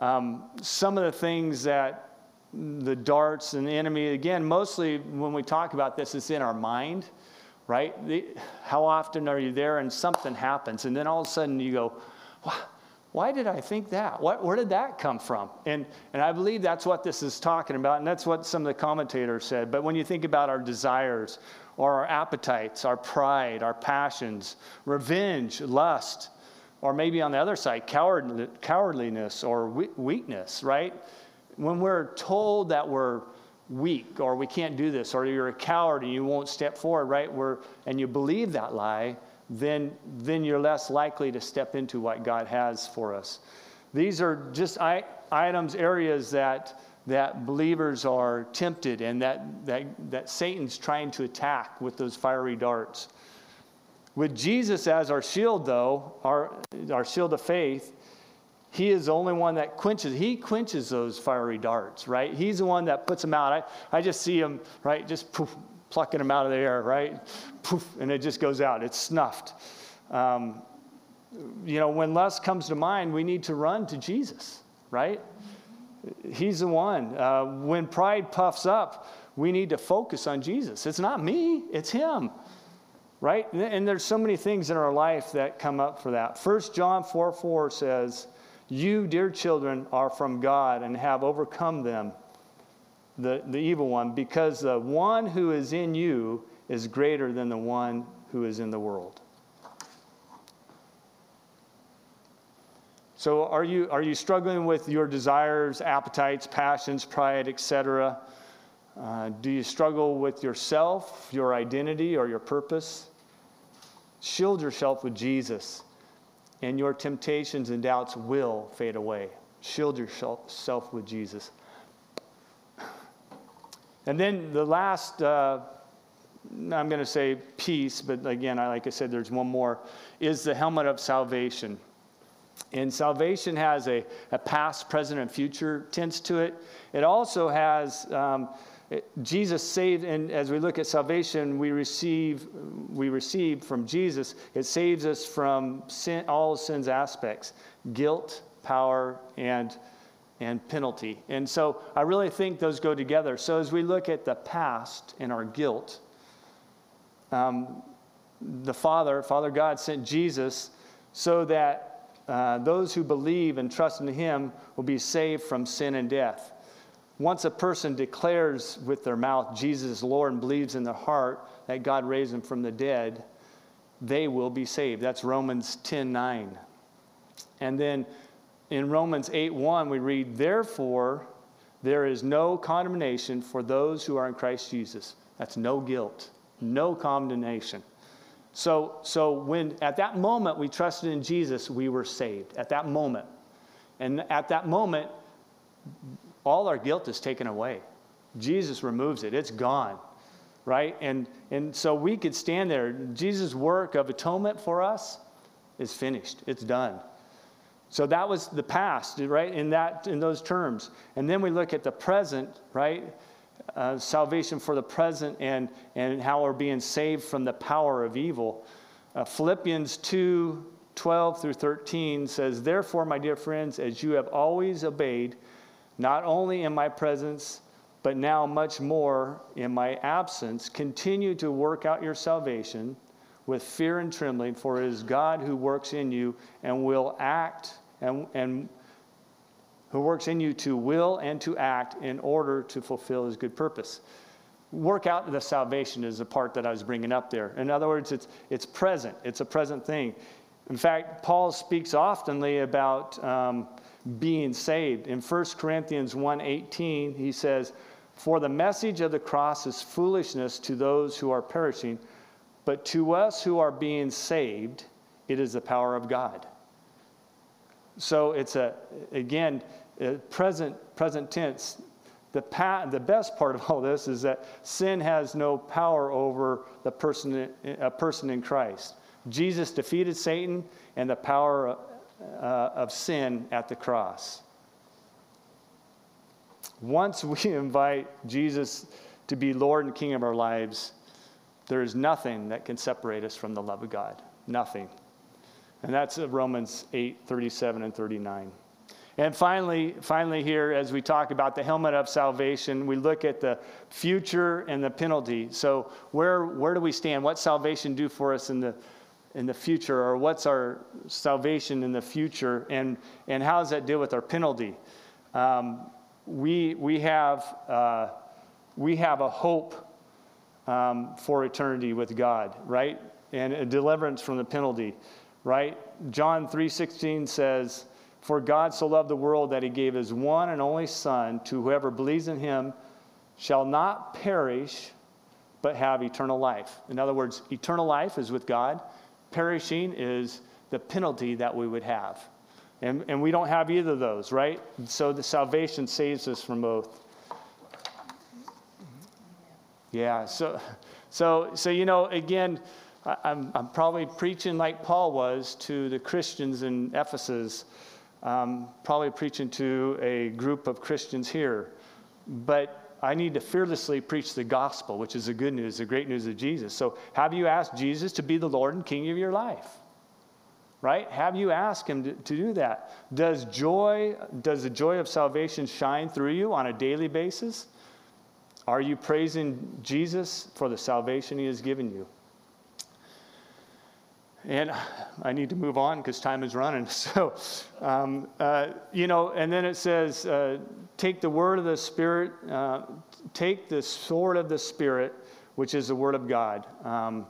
Speaker 1: Um, some of the things that the darts and the enemy, again, mostly when we talk about this, it's in our mind, right? How often are you there and something happens, and then all of a sudden you go, why did I think that? What, where did that come from? And, and I believe that's what this is talking about, and that's what some of the commentators said. But when you think about our desires, or our appetites, our pride, our passions, revenge, lust, or maybe on the other side, coward, cowardliness or weakness, right? When we're told that we're weak or we can't do this or you're a coward and you won't step forward, right? We're, and you believe that lie, then, then you're less likely to step into what God has for us. These are just I, items, areas that, that believers are tempted and that, that, that Satan's trying to attack with those fiery darts. With Jesus as our shield, though, our, our shield of faith, he is the only one that quenches. He quenches those fiery darts, right? He's the one that puts them out. I, I just see him, right, just poof, plucking them out of the air, right? Poof, and it just goes out. It's snuffed. Um, you know, when lust comes to mind, we need to run to Jesus, right? He's the one. Uh, when pride puffs up, we need to focus on Jesus. It's not me, it's Him, right? And there's so many things in our life that come up for that. First John 4 4 says, You, dear children, are from God and have overcome them the, the evil one, because the one who is in you is greater than the one who is in the world. So, are you, are you struggling with your desires, appetites, passions, pride, etc.? Uh, do you struggle with yourself, your identity, or your purpose? Shield yourself with Jesus, and your temptations and doubts will fade away. Shield yourself with Jesus. And then the last, uh, I'm going to say piece, but again, like I said, there's one more, is the helmet of salvation. And salvation has a, a past, present, and future tense to it. It also has um, Jesus saved, and as we look at salvation, we receive we receive from Jesus. It saves us from sin, all sin's aspects: guilt, power, and and penalty. And so I really think those go together. So as we look at the past and our guilt, um, the Father, Father God, sent Jesus so that uh, those who believe and trust in Him will be saved from sin and death. Once a person declares with their mouth Jesus is Lord and believes in their heart that God raised him from the dead, they will be saved. That's Romans 10 9. And then in Romans 8 1, we read, Therefore, there is no condemnation for those who are in Christ Jesus. That's no guilt, no condemnation. So, so when at that moment we trusted in Jesus, we were saved. At that moment. And at that moment, all our guilt is taken away. Jesus removes it, it's gone. Right? And, and so we could stand there. Jesus' work of atonement for us is finished, it's done. So that was the past, right? In that, in those terms, and then we look at the present, right? Uh, salvation for the present and and how we're being saved from the power of evil. Uh, Philippians 2 12 through 13 says, Therefore, my dear friends, as you have always obeyed, not only in my presence, but now much more in my absence, continue to work out your salvation with fear and trembling, for it is God who works in you and will act and, and who works in you to will and to act in order to fulfill his good purpose. Work out the salvation is the part that I was bringing up there. In other words, it's, it's present, it's a present thing. In fact, Paul speaks oftenly about um, being saved. In 1 Corinthians 1:18, he says, "For the message of the cross is foolishness to those who are perishing, but to us who are being saved, it is the power of God." So it's a again a present present tense. The, pa- the best part of all this is that sin has no power over the person, a person in Christ. Jesus defeated Satan and the power uh, of sin at the cross. Once we invite Jesus to be Lord and King of our lives, there is nothing that can separate us from the love of God. Nothing. And that's Romans 8 37 and 39. And finally, finally, here, as we talk about the helmet of salvation, we look at the future and the penalty. So, where, where do we stand? What salvation do for us in the in the future, or what's our salvation in the future, and, and how does that deal with our penalty? Um, we, we, have, uh, we have a hope um, for eternity with God, right? And a deliverance from the penalty, right? John 3.16 says, For God so loved the world that he gave his one and only Son to whoever believes in him shall not perish, but have eternal life. In other words, eternal life is with God perishing is the penalty that we would have. And, and we don't have either of those, right? So the salvation saves us from both. Yeah, so, so, so you know, again, I, I'm, I'm probably preaching like Paul was to the Christians in Ephesus, um, probably preaching to a group of Christians here. But I need to fearlessly preach the gospel, which is the good news, the great news of Jesus. So, have you asked Jesus to be the Lord and King of your life? Right? Have you asked him to, to do that? Does joy, does the joy of salvation shine through you on a daily basis? Are you praising Jesus for the salvation he has given you? And I need to move on because time is running. So, um, uh, you know, and then it says, uh, take the word of the Spirit, uh, take the sword of the Spirit, which is the word of God. Um,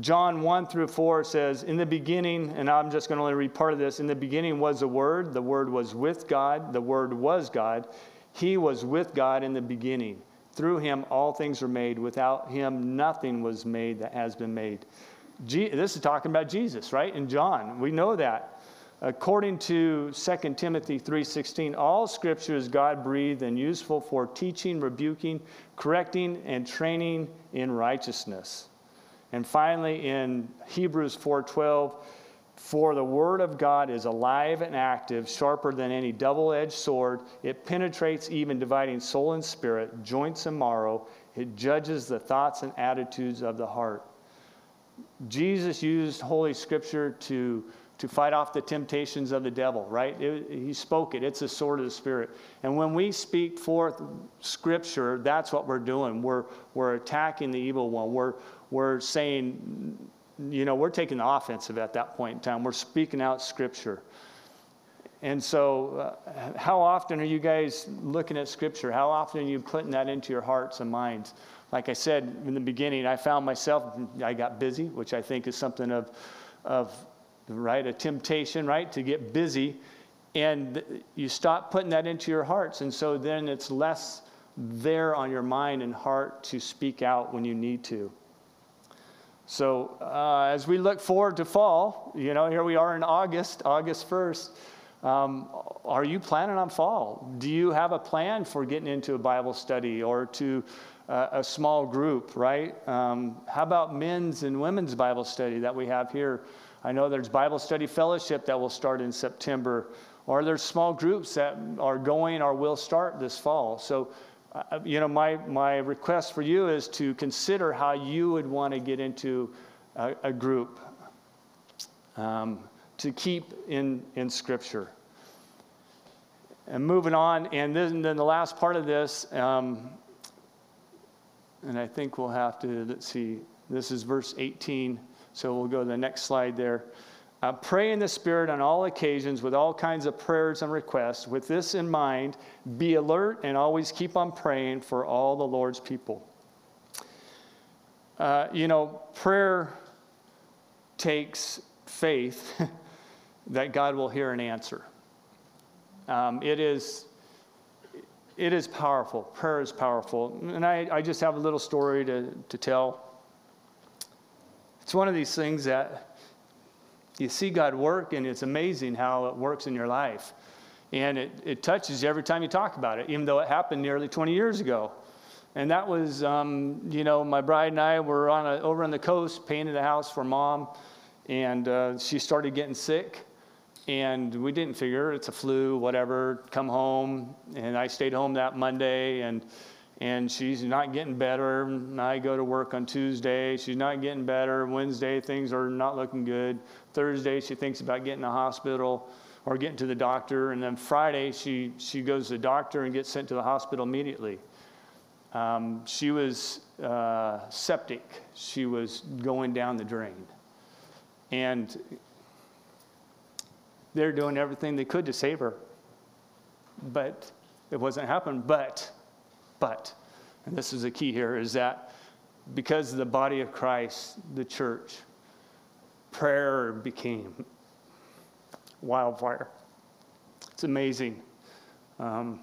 Speaker 1: John 1 through 4 says, In the beginning, and I'm just going to only read part of this, in the beginning was the Word, the Word was with God, the Word was God. He was with God in the beginning. Through him, all things were made. Without him, nothing was made that has been made. This is talking about Jesus, right? In John, we know that. According to 2 Timothy 3:16, all scripture is God-breathed and useful for teaching, rebuking, correcting and training in righteousness. And finally in Hebrews 4:12, for the word of God is alive and active, sharper than any double-edged sword. It penetrates even dividing soul and spirit, joints and marrow. It judges the thoughts and attitudes of the heart. Jesus used Holy Scripture to to fight off the temptations of the devil, right? It, he spoke it. It's a sword of the Spirit. And when we speak forth Scripture, that's what we're doing. We're, we're attacking the evil one. We're, we're saying, you know, we're taking the offensive at that point in time. We're speaking out Scripture. And so, uh, how often are you guys looking at Scripture? How often are you putting that into your hearts and minds? Like I said in the beginning, I found myself, I got busy, which I think is something of, of right? A temptation, right? To get busy. And you stop putting that into your hearts. And so then it's less there on your mind and heart to speak out when you need to. So uh, as we look forward to fall, you know, here we are in August, August 1st. Um, are you planning on fall? Do you have a plan for getting into a Bible study or to uh, a small group, right? Um, how about men's and women's Bible study that we have here? I know there's Bible study fellowship that will start in September, or there's small groups that are going or will start this fall. So, uh, you know, my, my request for you is to consider how you would want to get into a, a group um, to keep in, in Scripture. And moving on, and then, then the last part of this, um, and I think we'll have to, let's see, this is verse 18. So we'll go to the next slide there. Uh, pray in the Spirit on all occasions with all kinds of prayers and requests. With this in mind, be alert and always keep on praying for all the Lord's people. Uh, you know, prayer takes faith that God will hear and answer. Um, it is it is powerful. Prayer is powerful. And I, I just have a little story to, to tell. It's one of these things that you see God work, and it's amazing how it works in your life. And it, it touches you every time you talk about it, even though it happened nearly 20 years ago. And that was, um, you know, my bride and I were on a, over on the coast painting a house for mom, and uh, she started getting sick. And we didn't figure it's a flu, whatever, come home. And I stayed home that Monday, and, and she's not getting better. And I go to work on Tuesday. She's not getting better. Wednesday, things are not looking good. Thursday, she thinks about getting to the hospital or getting to the doctor. And then Friday, she, she goes to the doctor and gets sent to the hospital immediately. Um, she was uh, septic, she was going down the drain. And they're doing everything they could to save her. But it wasn't happening. But, but, and this is the key here, is that because of the body of Christ, the church, prayer became wildfire. It's amazing um,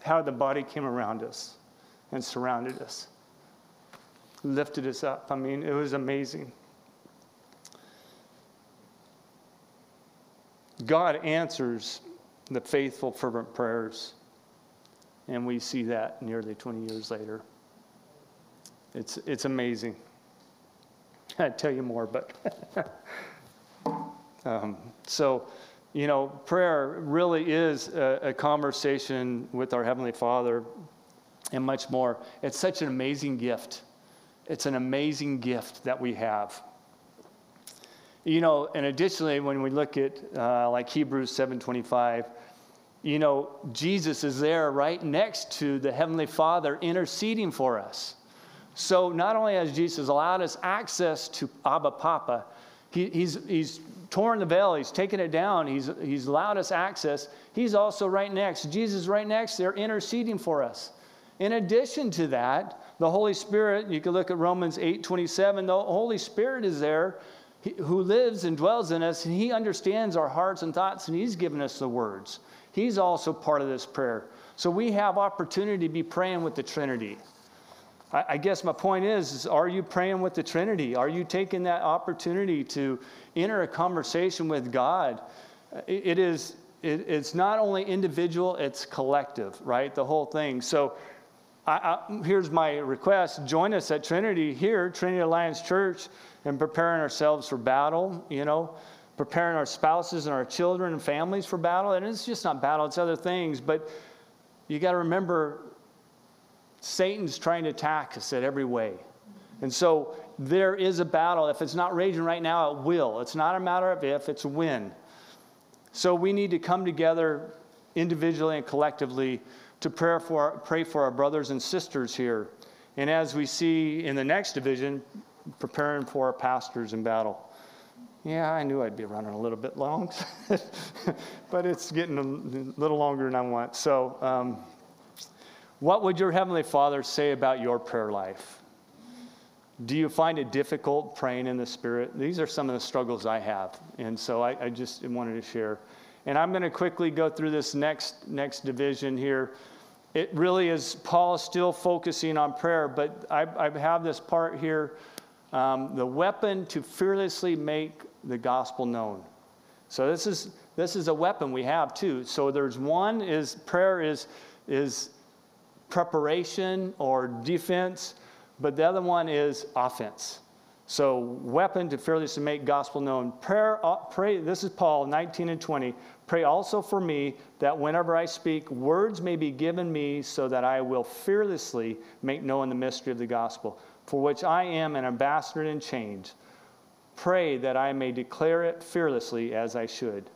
Speaker 1: how the body came around us and surrounded us, lifted us up. I mean, it was amazing. God answers the faithful, fervent prayers. And we see that nearly 20 years later. It's, it's amazing. I'd tell you more, but. um, so, you know, prayer really is a, a conversation with our Heavenly Father and much more. It's such an amazing gift. It's an amazing gift that we have. You know, and additionally, when we look at uh, like Hebrews 7:25, you know, Jesus is there right next to the Heavenly Father interceding for us. So not only has Jesus allowed us access to Abba Papa, he, he's, he's torn the veil, he's taken it down, he's, he's allowed us access. He's also right next. Jesus right next there interceding for us. In addition to that, the Holy Spirit, you can look at Romans 8 27, the Holy Spirit is there who lives and dwells in us, and He understands our hearts and thoughts, and He's given us the words. He's also part of this prayer. So we have opportunity to be praying with the Trinity. I, I guess my point is, is, are you praying with the Trinity? Are you taking that opportunity to enter a conversation with God? it, it is, it, it's not only individual, it's collective, right? The whole thing. So I, I, here's my request join us at Trinity here, Trinity Alliance Church and preparing ourselves for battle, you know, preparing our spouses and our children and families for battle. And it's just not battle, it's other things. But you got to remember, Satan's trying to attack us at every way. And so there is a battle. If it's not raging right now, it will. It's not a matter of if, it's when. So we need to come together individually and collectively to pray for, pray for our brothers and sisters here. And as we see in the next division, preparing for our pastors in battle. Yeah, I knew I'd be running a little bit long, but it's getting a little longer than I want. So, um, what would your Heavenly Father say about your prayer life? Do you find it difficult praying in the Spirit? These are some of the struggles I have, and so I, I just wanted to share. And I'm going to quickly go through this next next division here. It really is Paul still focusing on prayer, but I, I have this part here um, the weapon to fearlessly make the gospel known. So this is this is a weapon we have too. So there's one is prayer is is preparation or defense, but the other one is offense. So weapon to fearlessly make gospel known. Prayer, uh, pray. This is Paul 19 and 20. Pray also for me that whenever I speak, words may be given me so that I will fearlessly make known the mystery of the gospel for which I am an ambassador in chains. Pray that I may declare it fearlessly as I should.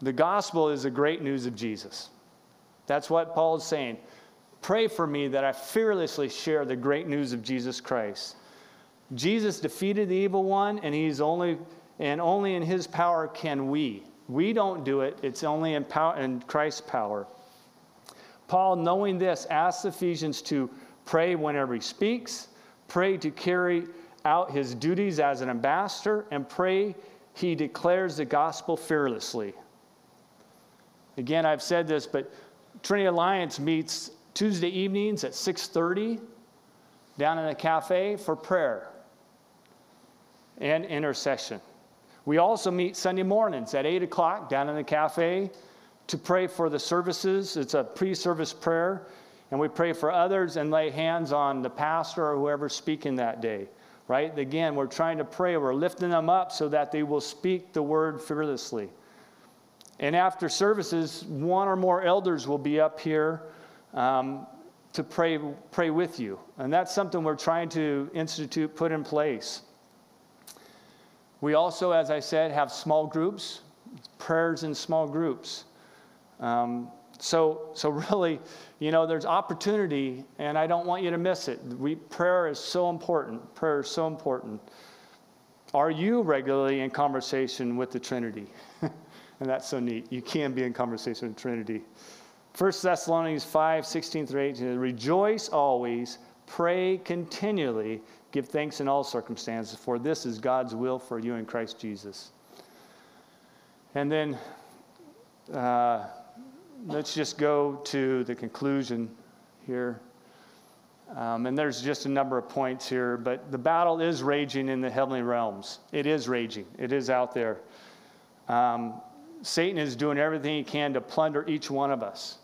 Speaker 1: The gospel is the great news of Jesus. That's what Paul is saying. Pray for me that I fearlessly share the great news of Jesus Christ. Jesus defeated the evil one, and he's only and only in His power can we. We don't do it, it's only in, power, in Christ's power. Paul, knowing this, asks Ephesians to pray whenever he speaks, pray to carry out his duties as an ambassador, and pray he declares the gospel fearlessly. Again, I've said this, but Trinity Alliance meets Tuesday evenings at 6:30 down in the cafe for prayer and intercession. We also meet Sunday mornings at 8 o'clock down in the cafe to pray for the services. It's a pre service prayer, and we pray for others and lay hands on the pastor or whoever's speaking that day. Right? Again, we're trying to pray, we're lifting them up so that they will speak the word fearlessly. And after services, one or more elders will be up here um, to pray, pray with you. And that's something we're trying to institute, put in place. We also, as I said, have small groups, prayers in small groups. Um, so, so really, you know, there's opportunity, and I don't want you to miss it. We, prayer is so important. Prayer is so important. Are you regularly in conversation with the Trinity? and that's so neat. You can be in conversation with the Trinity. 1 Thessalonians 5 16 through 18. Rejoice always, pray continually, Give thanks in all circumstances, for this is God's will for you in Christ Jesus. And then uh, let's just go to the conclusion here. Um, and there's just a number of points here, but the battle is raging in the heavenly realms. It is raging, it is out there. Um, Satan is doing everything he can to plunder each one of us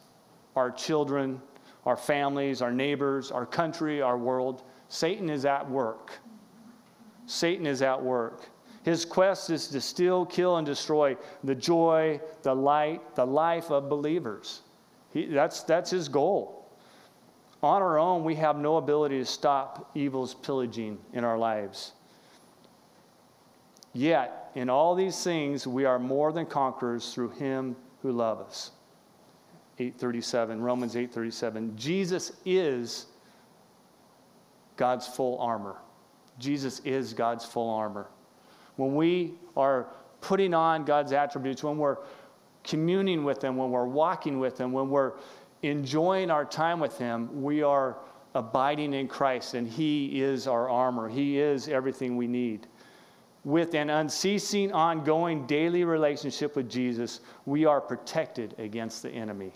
Speaker 1: our children, our families, our neighbors, our country, our world. Satan is at work. Satan is at work. His quest is to steal, kill, and destroy the joy, the light, the life of believers. He, that's, that's his goal. On our own, we have no ability to stop evil's pillaging in our lives. Yet, in all these things, we are more than conquerors through him who loves us. 837, Romans 837. Jesus is God's full armor. Jesus is God's full armor. When we are putting on God's attributes, when we're communing with Him, when we're walking with Him, when we're enjoying our time with Him, we are abiding in Christ, and He is our armor. He is everything we need. With an unceasing, ongoing daily relationship with Jesus, we are protected against the enemy.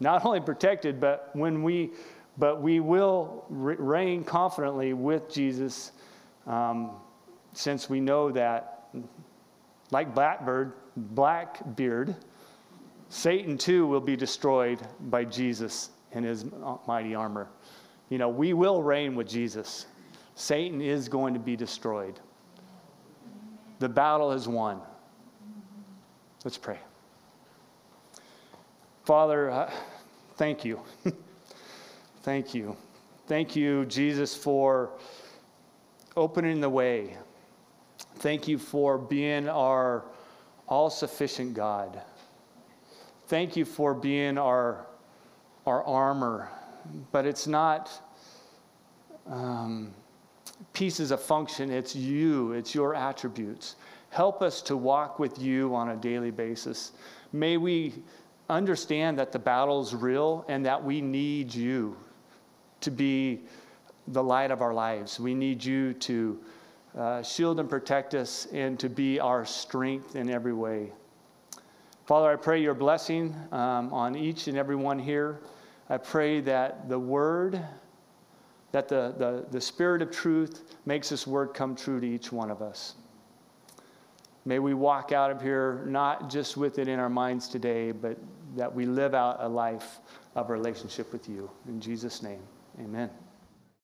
Speaker 1: Not only protected, but when we but we will reign confidently with Jesus um, since we know that, like Blackbird, Blackbeard, Satan too will be destroyed by Jesus and his mighty armor. You know, we will reign with Jesus. Satan is going to be destroyed. The battle is won. Let's pray. Father, uh, thank you. Thank you. Thank you, Jesus, for opening the way. Thank you for being our all sufficient God. Thank you for being our, our armor. But it's not um, pieces of function, it's you, it's your attributes. Help us to walk with you on a daily basis. May we understand that the battle is real and that we need you to be the light of our lives. We need you to uh, shield and protect us and to be our strength in every way. Father, I pray your blessing um, on each and every one here. I pray that the word, that the, the, the spirit of truth makes this word come true to each one of us. May we walk out of here not just with it in our minds today, but that we live out a life of relationship with you. In Jesus' name. Amen.